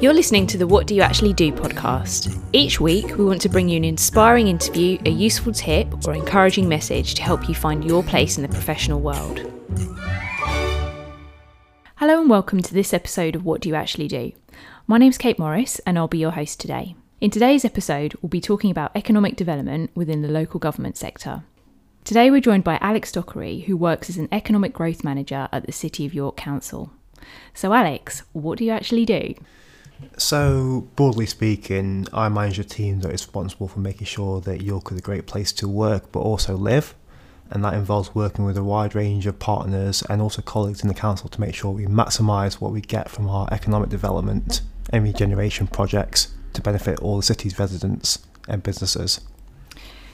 You're listening to the What Do You Actually Do podcast. Each week, we want to bring you an inspiring interview, a useful tip, or encouraging message to help you find your place in the professional world. Hello, and welcome to this episode of What Do You Actually Do. My name's Kate Morris, and I'll be your host today. In today's episode, we'll be talking about economic development within the local government sector. Today, we're joined by Alex Dockery, who works as an economic growth manager at the City of York Council. So, Alex, what do you actually do? So, broadly speaking, I manage a team that is responsible for making sure that York is a great place to work but also live. And that involves working with a wide range of partners and also colleagues in the council to make sure we maximise what we get from our economic development and regeneration projects to benefit all the city's residents and businesses.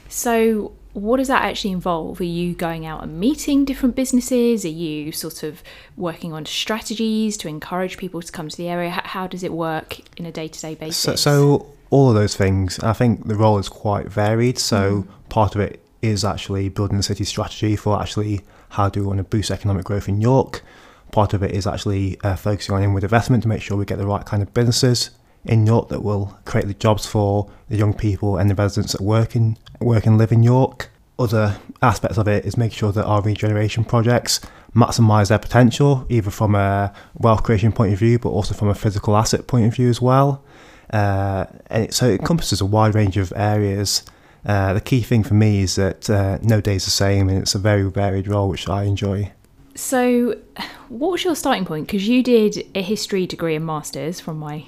So, what does that actually involve? Are you going out and meeting different businesses? Are you sort of working on strategies to encourage people to come to the area? How, does it work in a day to day basis? So, so, all of those things. I think the role is quite varied. So, mm. part of it is actually building the city strategy for actually how do we want to boost economic growth in York. Part of it is actually uh, focusing on inward investment to make sure we get the right kind of businesses in York that will create the jobs for the young people and the residents that work in work and live in York. Other aspects of it is making sure that our regeneration projects maximise their potential, either from a wealth creation point of view, but also from a physical asset point of view as well. Uh, and it, so it encompasses a wide range of areas. Uh, the key thing for me is that uh, no day is the same, and it's a very varied role, which I enjoy. So, what was your starting point? Because you did a history degree and masters from my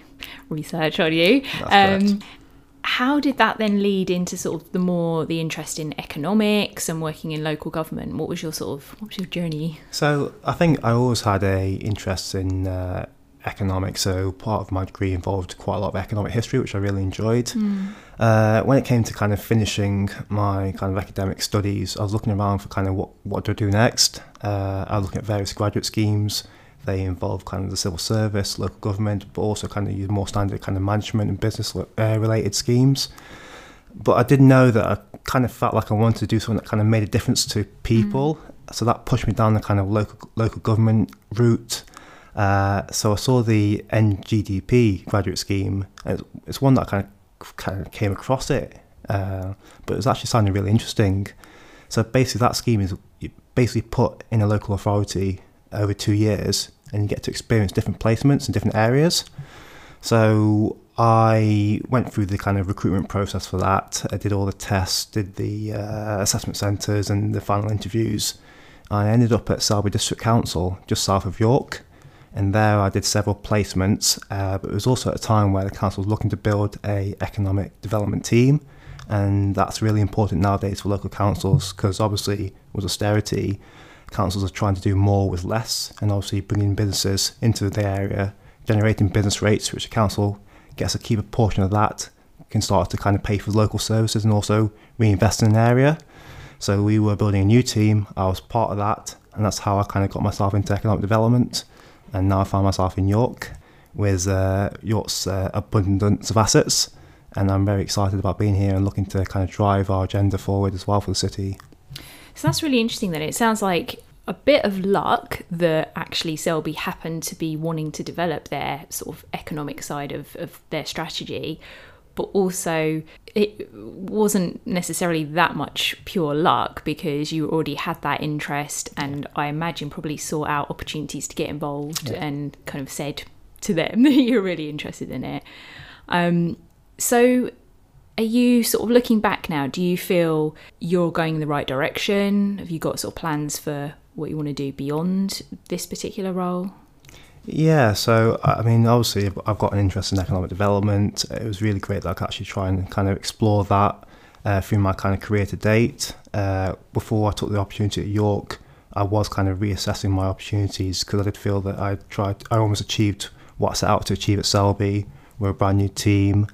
research on you. Um, how did that then lead into sort of the more the interest in economics and working in local government? What was your sort of what was your journey? So I think I always had a interest in uh, economics. So part of my degree involved quite a lot of economic history, which I really enjoyed. Mm. Uh, when it came to kind of finishing my kind of academic studies, I was looking around for kind of what what do I do next. Uh, I was looking at various graduate schemes they involve kind of the civil service, local government, but also kind of use more standard kind of management and business uh, related schemes. But I did know that I kind of felt like I wanted to do something that kind of made a difference to people. Mm. So that pushed me down the kind of local local government route. Uh, so I saw the NGDP graduate scheme. It's, it's one that I kind of kind of came across it, uh, but it was actually sounding really interesting. So basically, that scheme is basically put in a local authority over two years and you get to experience different placements in different areas. So I went through the kind of recruitment process for that. I did all the tests, did the uh, assessment centres and the final interviews. I ended up at Selby District Council, just south of York. And there I did several placements, uh, but it was also at a time where the council was looking to build a economic development team. And that's really important nowadays for local councils because obviously with austerity, councils are trying to do more with less and obviously bringing businesses into the area, generating business rates, which the council gets a key portion of that, can start to kind of pay for local services and also reinvest in an area. So we were building a new team. I was part of that, and that's how I kind of got myself into economic development. And now I find myself in York with uh, York's uh, abundance of assets, and I'm very excited about being here and looking to kind of drive our agenda forward as well for the city. So that's really interesting then. It sounds like a bit of luck that actually Selby happened to be wanting to develop their sort of economic side of, of their strategy, but also it wasn't necessarily that much pure luck because you already had that interest and I imagine probably saw out opportunities to get involved yeah. and kind of said to them that you're really interested in it. Um, so are you sort of looking back now? Do you feel you're going in the right direction? Have you got sort of plans for what you want to do beyond this particular role? Yeah, so I mean, obviously, I've got an interest in economic development. It was really great that I could actually try and kind of explore that uh, through my kind of career to date. Uh, before I took the opportunity at York, I was kind of reassessing my opportunities because I did feel that I tried, I almost achieved what I set out to achieve at Selby. We're a brand new team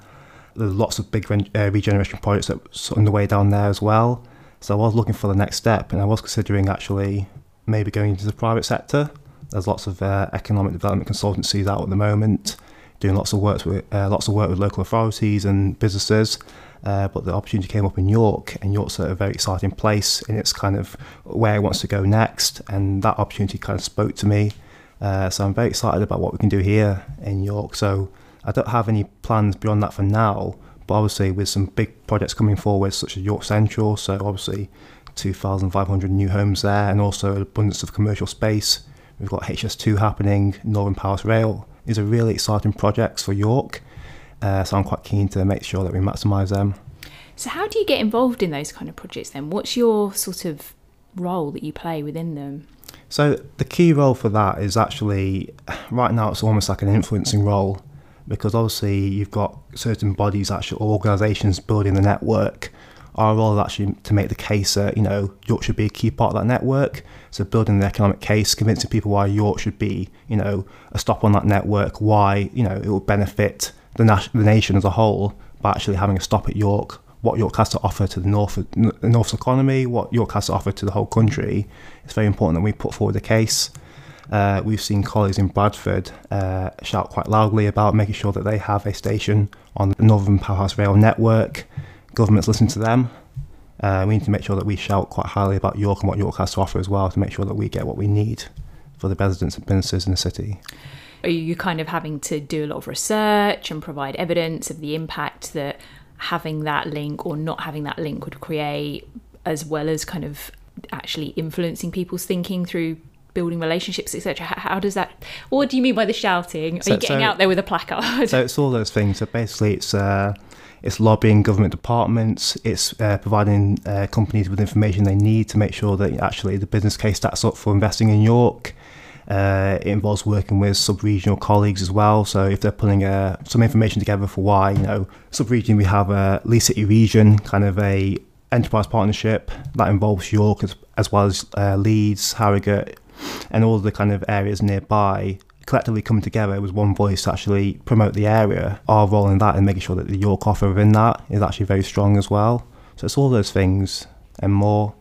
there's lots of big uh, regeneration projects that's on the way down there as well. So I was looking for the next step, and I was considering actually maybe going into the private sector. There's lots of uh, economic development consultancies out at the moment, doing lots of work with uh, lots of work with local authorities and businesses. Uh, but the opportunity came up in York, and York's a very exciting place, and it's kind of where it wants to go next. And that opportunity kind of spoke to me. Uh, so I'm very excited about what we can do here in York. So I don't have any plans beyond that for now, but obviously with some big projects coming forward, such as York Central, so obviously 2,500 new homes there, and also an abundance of commercial space. We've got HS2 happening, Northern Powerhouse Rail. These are really exciting projects for York, uh, so I'm quite keen to make sure that we maximise them. So, how do you get involved in those kind of projects then? What's your sort of role that you play within them? So, the key role for that is actually, right now, it's almost like an influencing role because obviously you've got certain bodies, actual organisations building the network. Our role is actually to make the case that you know York should be a key part of that network. So building the economic case, convincing people why York should be you know a stop on that network, why you know it will benefit the, nation, the nation as a whole by actually having a stop at York, what York has to offer to the north, the north's economy, what York has to offer to the whole country. It's very important that we put forward the case. Uh, we've seen colleagues in Bradford uh, shout quite loudly about making sure that they have a station on the Northern Powerhouse Rail network. Governments listen to them. Uh, we need to make sure that we shout quite highly about York and what York has to offer as well to make sure that we get what we need for the residents and businesses in the city. Are you kind of having to do a lot of research and provide evidence of the impact that having that link or not having that link would create, as well as kind of actually influencing people's thinking through building relationships, etc. How, how, does that? What do you mean by the shouting? Are so, you getting so, out there with a placard? So it's all those things. So basically, it's uh, it's lobbying government departments. It's uh, providing uh, companies with information they need to make sure that actually the business case stacks up for investing in York. Uh, it involves working with sub-regional colleagues as well. So if they're putting uh, some information together for why, you know, sub-region we have a Leeds City region, kind of a enterprise partnership that involves York as, as well as uh, Leeds, Harrogate, and all the kind of areas nearby collectively coming together with one voice to actually promote the area. Our role in that and making sure that the York offer within that is actually very strong as well. So it's all those things and more.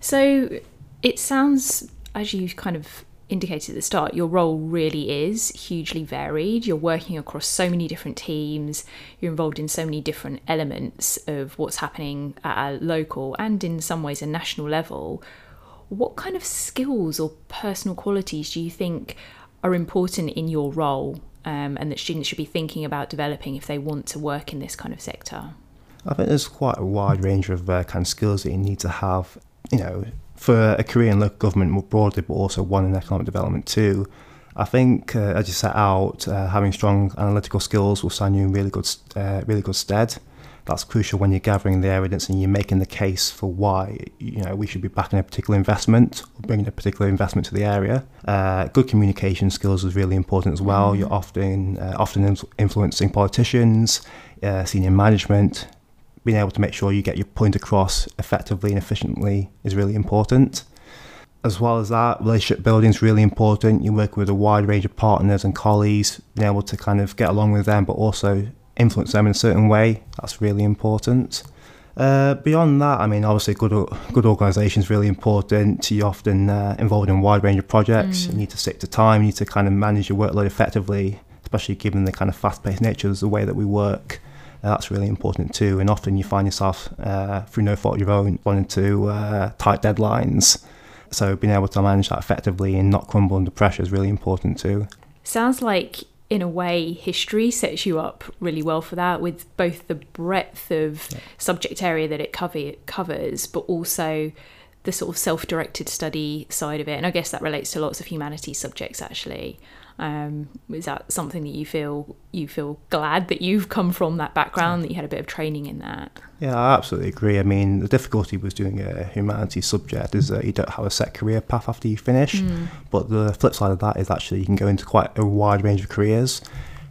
So it sounds, as you kind of indicated at the start, your role really is hugely varied. You're working across so many different teams, you're involved in so many different elements of what's happening at a local and in some ways a national level what kind of skills or personal qualities do you think are important in your role um, and that students should be thinking about developing if they want to work in this kind of sector? I think there's quite a wide range of uh, kind of skills that you need to have, you know, for a career in local government more broadly, but also one in economic development too. I think, uh, as you set out, uh, having strong analytical skills will stand you in really good, uh, really good stead that's crucial when you're gathering the evidence and you're making the case for why you know we should be backing a particular investment or bringing a particular investment to the area. Uh, good communication skills is really important as well. Mm. You're often uh, often influencing politicians, uh, senior management. Being able to make sure you get your point across effectively and efficiently is really important. As well as that, relationship building is really important. You work with a wide range of partners and colleagues, being able to kind of get along with them, but also influence them in a certain way. That's really important. Uh, beyond that, I mean, obviously, good good organisation is really important. You're often uh, involved in a wide range of projects. Mm. You need to stick to time. You need to kind of manage your workload effectively, especially given the kind of fast-paced nature of the way that we work. Uh, that's really important too. And often you find yourself, uh, through no fault of your own, running to uh, tight deadlines. So being able to manage that effectively and not crumble under pressure is really important too. Sounds like in a way, history sets you up really well for that, with both the breadth of yeah. subject area that it cover, covers, but also the sort of self-directed study side of it. And I guess that relates to lots of humanities subjects, actually. Um, is that something that you feel you feel glad that you've come from that background that you had a bit of training in that? Yeah, I absolutely agree. I mean, the difficulty with doing a humanities subject is that you don't have a set career path after you finish. Mm. But the flip side of that is actually you can go into quite a wide range of careers.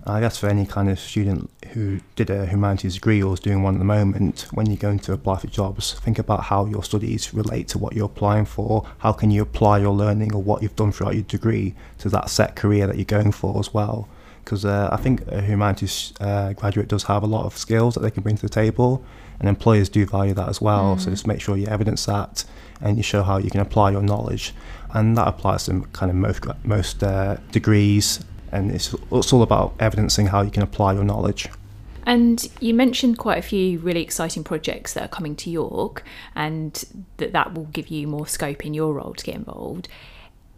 I guess for any kind of student who did a humanities degree or is doing one at the moment, when you're going to apply for jobs, think about how your studies relate to what you're applying for. How can you apply your learning or what you've done throughout your degree to that set career that you're going for as well? Because uh, I think a humanities uh, graduate does have a lot of skills that they can bring to the table, and employers do value that as well. Mm. So just make sure you evidence that and you show how you can apply your knowledge, and that applies to kind of most most uh, degrees and it's, it's all about evidencing how you can apply your knowledge. And you mentioned quite a few really exciting projects that are coming to York, and that that will give you more scope in your role to get involved.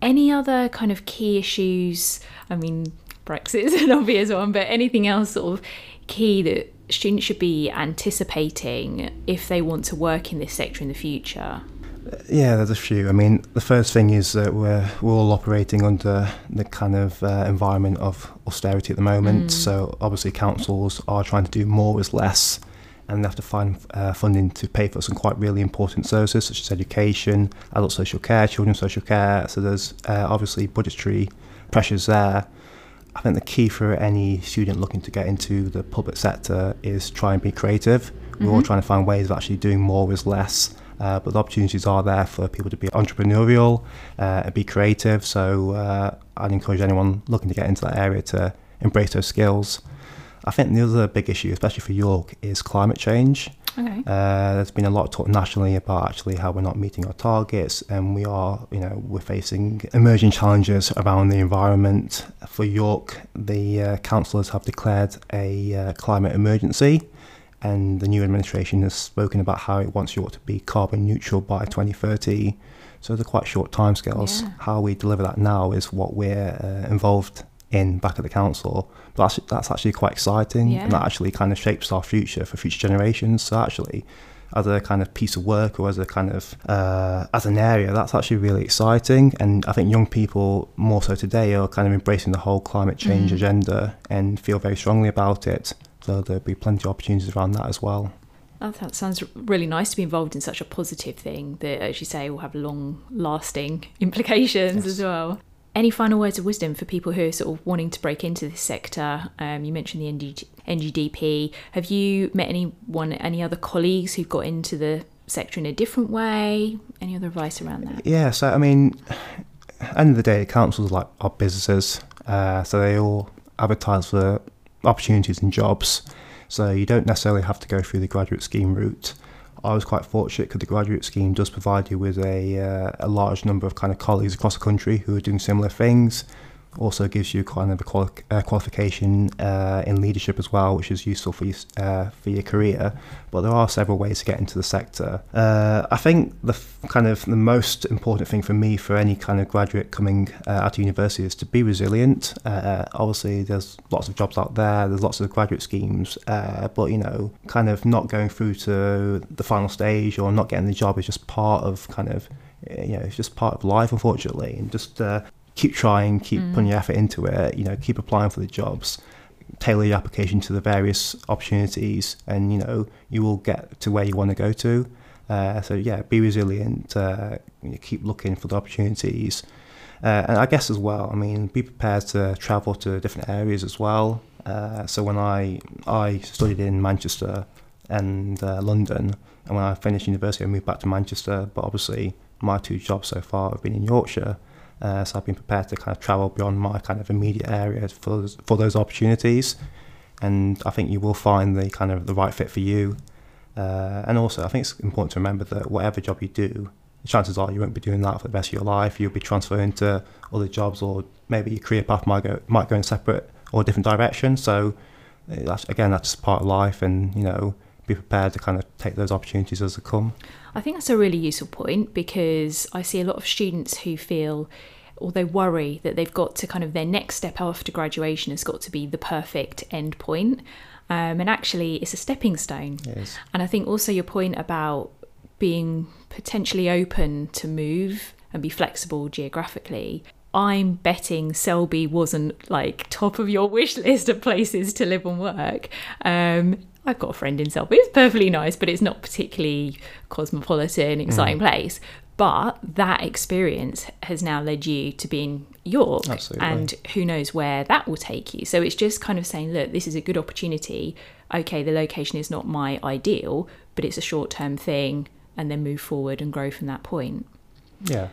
Any other kind of key issues? I mean, Brexit's an obvious one, but anything else sort of key that students should be anticipating if they want to work in this sector in the future? Yeah, there's a few. I mean, the first thing is that we're, we're all operating under the kind of uh, environment of austerity at the moment. Mm. So obviously, councils are trying to do more with less, and they have to find uh, funding to pay for some quite really important services such as education, adult social care, children's social care. So there's uh, obviously budgetary pressures there. I think the key for any student looking to get into the public sector is try and be creative. Mm-hmm. We're all mm-hmm. trying to find ways of actually doing more with less. Uh, but the opportunities are there for people to be entrepreneurial uh, and be creative. So uh, I'd encourage anyone looking to get into that area to embrace those skills. I think the other big issue, especially for York, is climate change. Okay. Uh, there's been a lot of talk nationally about actually how we're not meeting our targets, and we are, you know, we're facing emerging challenges around the environment. For York, the uh, councillors have declared a uh, climate emergency, and the new administration has spoken about how it wants York to be carbon neutral by 2030. So they're quite short timescales. Yeah. How we deliver that now is what we're uh, involved in back at the council. But that's, that's actually quite exciting, yeah. and that actually kind of shapes our future for future generations. So actually, as a kind of piece of work or as a kind of uh, as an area, that's actually really exciting. And I think young people more so today are kind of embracing the whole climate change mm. agenda and feel very strongly about it. So there'll be plenty of opportunities around that as well. Oh, that sounds really nice to be involved in such a positive thing that, as you say, will have long lasting implications yes. as well. Any final words of wisdom for people who are sort of wanting to break into this sector? Um, you mentioned the NG- NGDP. Have you met anyone, any other colleagues who've got into the sector in a different way? Any other advice around that? Yeah, so I mean, end of the day, councils are like are businesses, uh, so they all advertise for opportunities and jobs. So you don't necessarily have to go through the graduate scheme route. I was quite fortunate because the graduate scheme does provide you with a, uh, a large number of kind of colleagues across the country who are doing similar things also gives you kind of a quali- uh, qualification uh, in leadership as well, which is useful for you, uh, for your career. But there are several ways to get into the sector. Uh, I think the f- kind of the most important thing for me for any kind of graduate coming uh, out of university is to be resilient. Uh, obviously, there's lots of jobs out there. There's lots of graduate schemes, but you know, kind of not going through to the final stage or not getting the job is just part of kind of you know, it's just part of life, unfortunately. And just uh, keep trying, keep mm. putting your effort into it, you know, keep applying for the jobs, tailor your application to the various opportunities, and you know, you will get to where you want to go to. Uh, so yeah, be resilient, uh, keep looking for the opportunities. Uh, and I guess as well, I mean, be prepared to travel to different areas as well. Uh, so when I I studied in Manchester and uh, London, and when I finished university, I moved back to Manchester. But obviously, my two jobs so far have been in Yorkshire. Uh, so I've been prepared to kind of travel beyond my kind of immediate area for those, for those opportunities, and I think you will find the kind of the right fit for you. Uh, and also, I think it's important to remember that whatever job you do, chances are you won't be doing that for the rest of your life. You'll be transferring to other jobs, or maybe your career path might go might go in separate or different directions. So, uh, that's, again, that's part of life, and you know, be prepared to kind of take those opportunities as they come. I think that's a really useful point because I see a lot of students who feel or they worry that they've got to kind of their next step after graduation has got to be the perfect end point. Um, and actually, it's a stepping stone. Yes. And I think also your point about being potentially open to move and be flexible geographically. I'm betting Selby wasn't like top of your wish list of places to live and work. Um, I've got a friend in Selby. It's perfectly nice, but it's not particularly cosmopolitan, exciting mm. place. But that experience has now led you to be in York, Absolutely. and who knows where that will take you. So it's just kind of saying, look, this is a good opportunity. Okay, the location is not my ideal, but it's a short term thing, and then move forward and grow from that point. Yeah.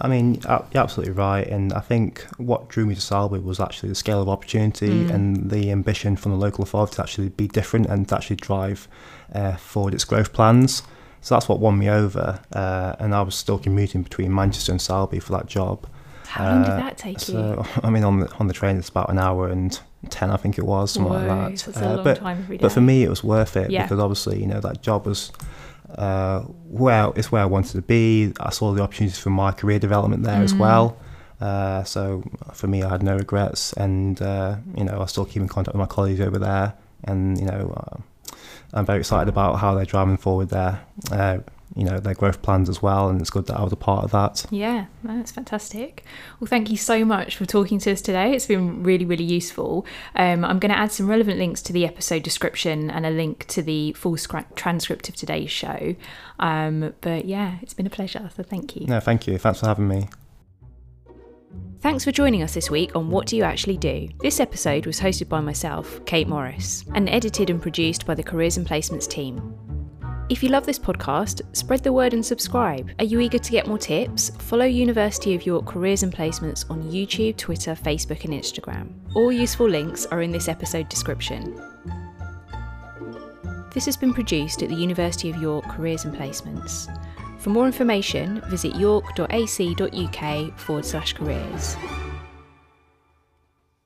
I mean, you're absolutely right. And I think what drew me to Selby was actually the scale of opportunity mm. and the ambition from the local authority to actually be different and to actually drive uh, forward its growth plans. So that's what won me over. Uh, and I was still commuting between Manchester and Selby for that job. How long did uh, that take so, you? I mean, on the, on the train, it's about an hour and 10, I think it was, something Whoa, like that. Uh, but, time every day. but for me, it was worth it yeah. because obviously, you know, that job was uh, where it's where I wanted to be. I saw the opportunities for my career development there mm. as well. Uh, so for me, I had no regrets, and uh, you know, I still keep in contact with my colleagues over there, and you know, uh, I'm very excited about how they're driving forward there. You know their growth plans as well and it's good that I was a part of that. Yeah that's fantastic. Well thank you so much for talking to us today. It's been really really useful. Um, I'm going to add some relevant links to the episode description and a link to the full transcript of today's show. Um, but yeah it's been a pleasure so thank you. No thank you. Thanks for having me. Thanks for joining us this week on What Do You Actually Do? This episode was hosted by myself, Kate Morris, and edited and produced by the Careers and Placements team. If you love this podcast, spread the word and subscribe. Are you eager to get more tips? Follow University of York Careers and Placements on YouTube, Twitter, Facebook, and Instagram. All useful links are in this episode description. This has been produced at the University of York Careers and Placements. For more information, visit york.ac.uk forward slash careers.